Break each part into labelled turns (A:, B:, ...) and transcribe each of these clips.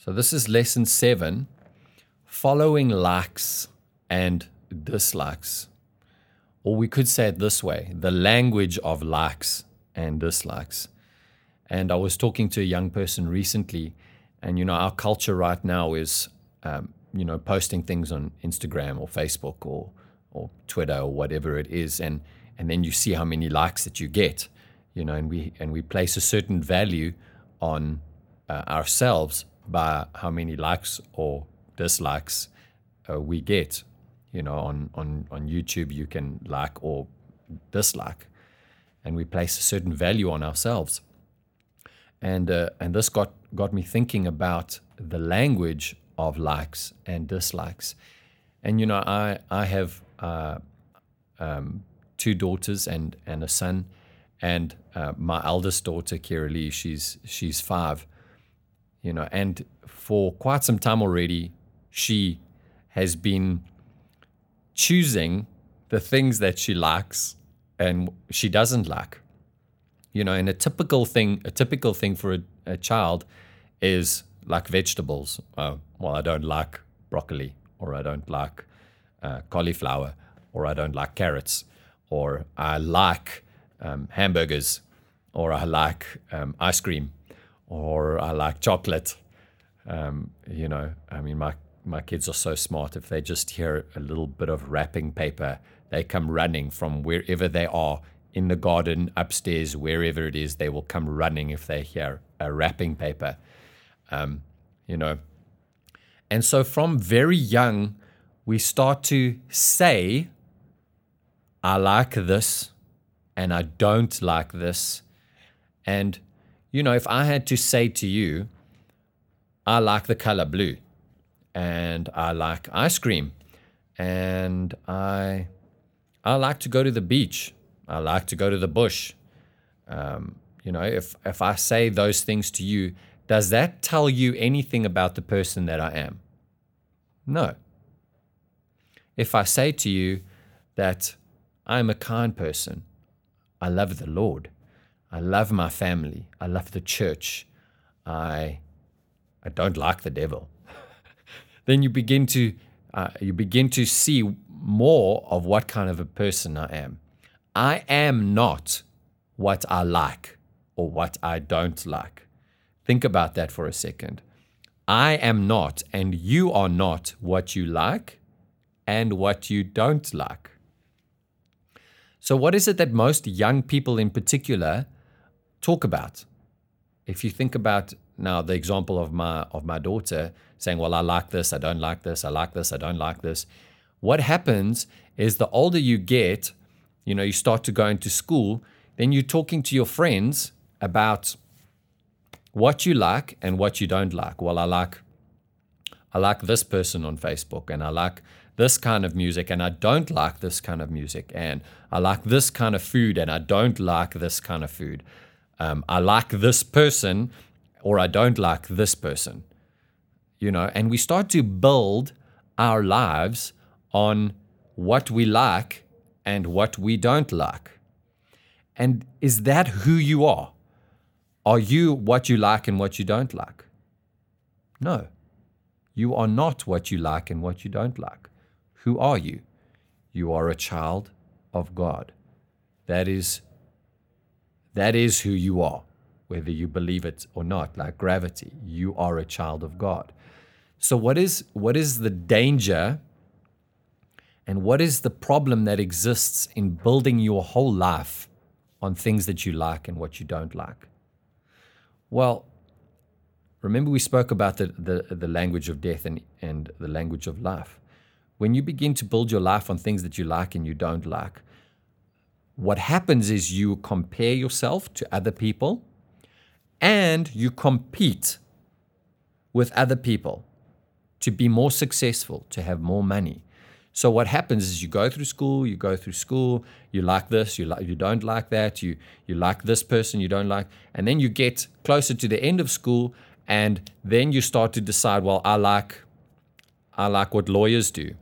A: So, this is lesson seven following likes and dislikes. Or we could say it this way the language of likes and dislikes. And I was talking to a young person recently, and you know, our culture right now is, um, you know, posting things on Instagram or Facebook or or Twitter or whatever it is, and and then you see how many likes that you get, you know, and we and we place a certain value on uh, ourselves by how many likes or dislikes uh, we get. You know, on on on YouTube, you can like or dislike, and we place a certain value on ourselves. And uh, and this got got me thinking about the language of likes and dislikes. And you know, I I have uh, um, two daughters and and a son, and uh, my eldest daughter, Kira Lee, she's she's five. You know, and for quite some time already, she has been choosing the things that she likes and she doesn't like. You know, and a typical thing, a typical thing for a, a child is like vegetables. Oh, well, I don't like broccoli, or I don't like uh, cauliflower, or I don't like carrots, or I like um, hamburgers, or I like um, ice cream, or I like chocolate. Um, you know, I mean, my my kids are so smart. If they just hear a little bit of wrapping paper, they come running from wherever they are in the garden, upstairs, wherever it is. They will come running if they hear a wrapping paper. Um, you know, and so from very young, we start to say, "I like this," and "I don't like this," and you know, if I had to say to you, "I like the color blue," and I like ice cream, and I I like to go to the beach. I like to go to the bush. Um, you know, if if I say those things to you, does that tell you anything about the person that I am? No. If I say to you that I'm a kind person, I love the Lord, I love my family, I love the church, I I don't like the devil then you begin to uh, you begin to see more of what kind of a person I am. I am not what I like or what I don't like. Think about that for a second. I am not, and you are not what you like and what you don't like. So, what is it that most young people in particular talk about? If you think about now the example of my of my daughter saying, "Well, I like this, I don't like this, I like this, I don't like this." What happens is the older you get, you know, you start to go into school, then you're talking to your friends about what you like and what you don't like. Well, I like I like this person on Facebook and I like this kind of music and I don't like this kind of music and I like this kind of food and I don't like this kind of food. Um, I like this person or I don't like this person. You know, and we start to build our lives on what we like and what we don't like. And is that who you are? Are you what you like and what you don't like? No. You are not what you like and what you don't like. Who are you? You are a child of God. That is that is who you are whether you believe it or not, like gravity. You are a child of God. So what is what is the danger and what is the problem that exists in building your whole life on things that you like and what you don't like? Well, remember we spoke about the, the, the language of death and, and the language of life. When you begin to build your life on things that you like and you don't like, what happens is you compare yourself to other people and you compete with other people to be more successful, to have more money. So what happens is you go through school, you go through school, you like this, you like you don't like that, you you like this person, you don't like, and then you get closer to the end of school and then you start to decide, well, I like I like what lawyers do,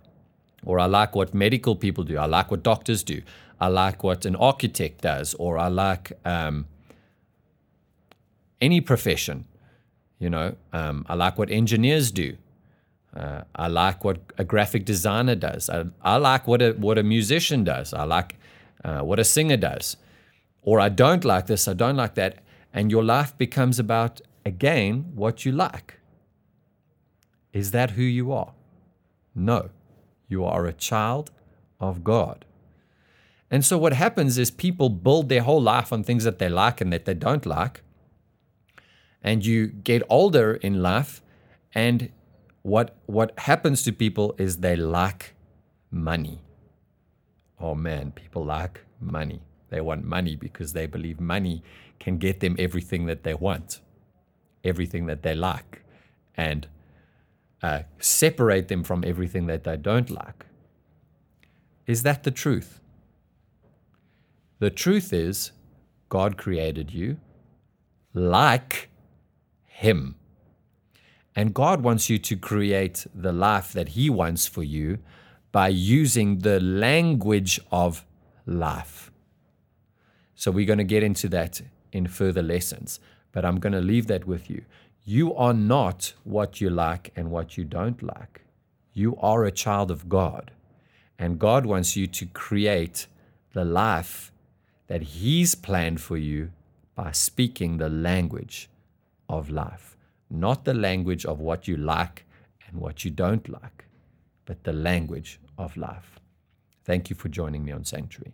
A: or I like what medical people do, I like what doctors do, I like what an architect does, or I like um, any profession, You know, um, I like what engineers do. Uh, I like what a graphic designer does. I, I like what a what a musician does. I like uh, what a singer does. Or I don't like this. I don't like that. And your life becomes about again what you like. Is that who you are? No, you are a child of God. And so what happens is people build their whole life on things that they like and that they don't like. And you get older in life and what what happens to people is they lack money. Oh man, people lack money. They want money because they believe money can get them everything that they want, everything that they like, and uh, separate them from everything that they don't like. Is that the truth? The truth is, God created you like Him. And God wants you to create the life that He wants for you by using the language of life. So, we're going to get into that in further lessons, but I'm going to leave that with you. You are not what you like and what you don't like. You are a child of God. And God wants you to create the life that He's planned for you by speaking the language of life, not the language of what you like and what you don't like, but the language of life. Thank you for joining me on Sanctuary.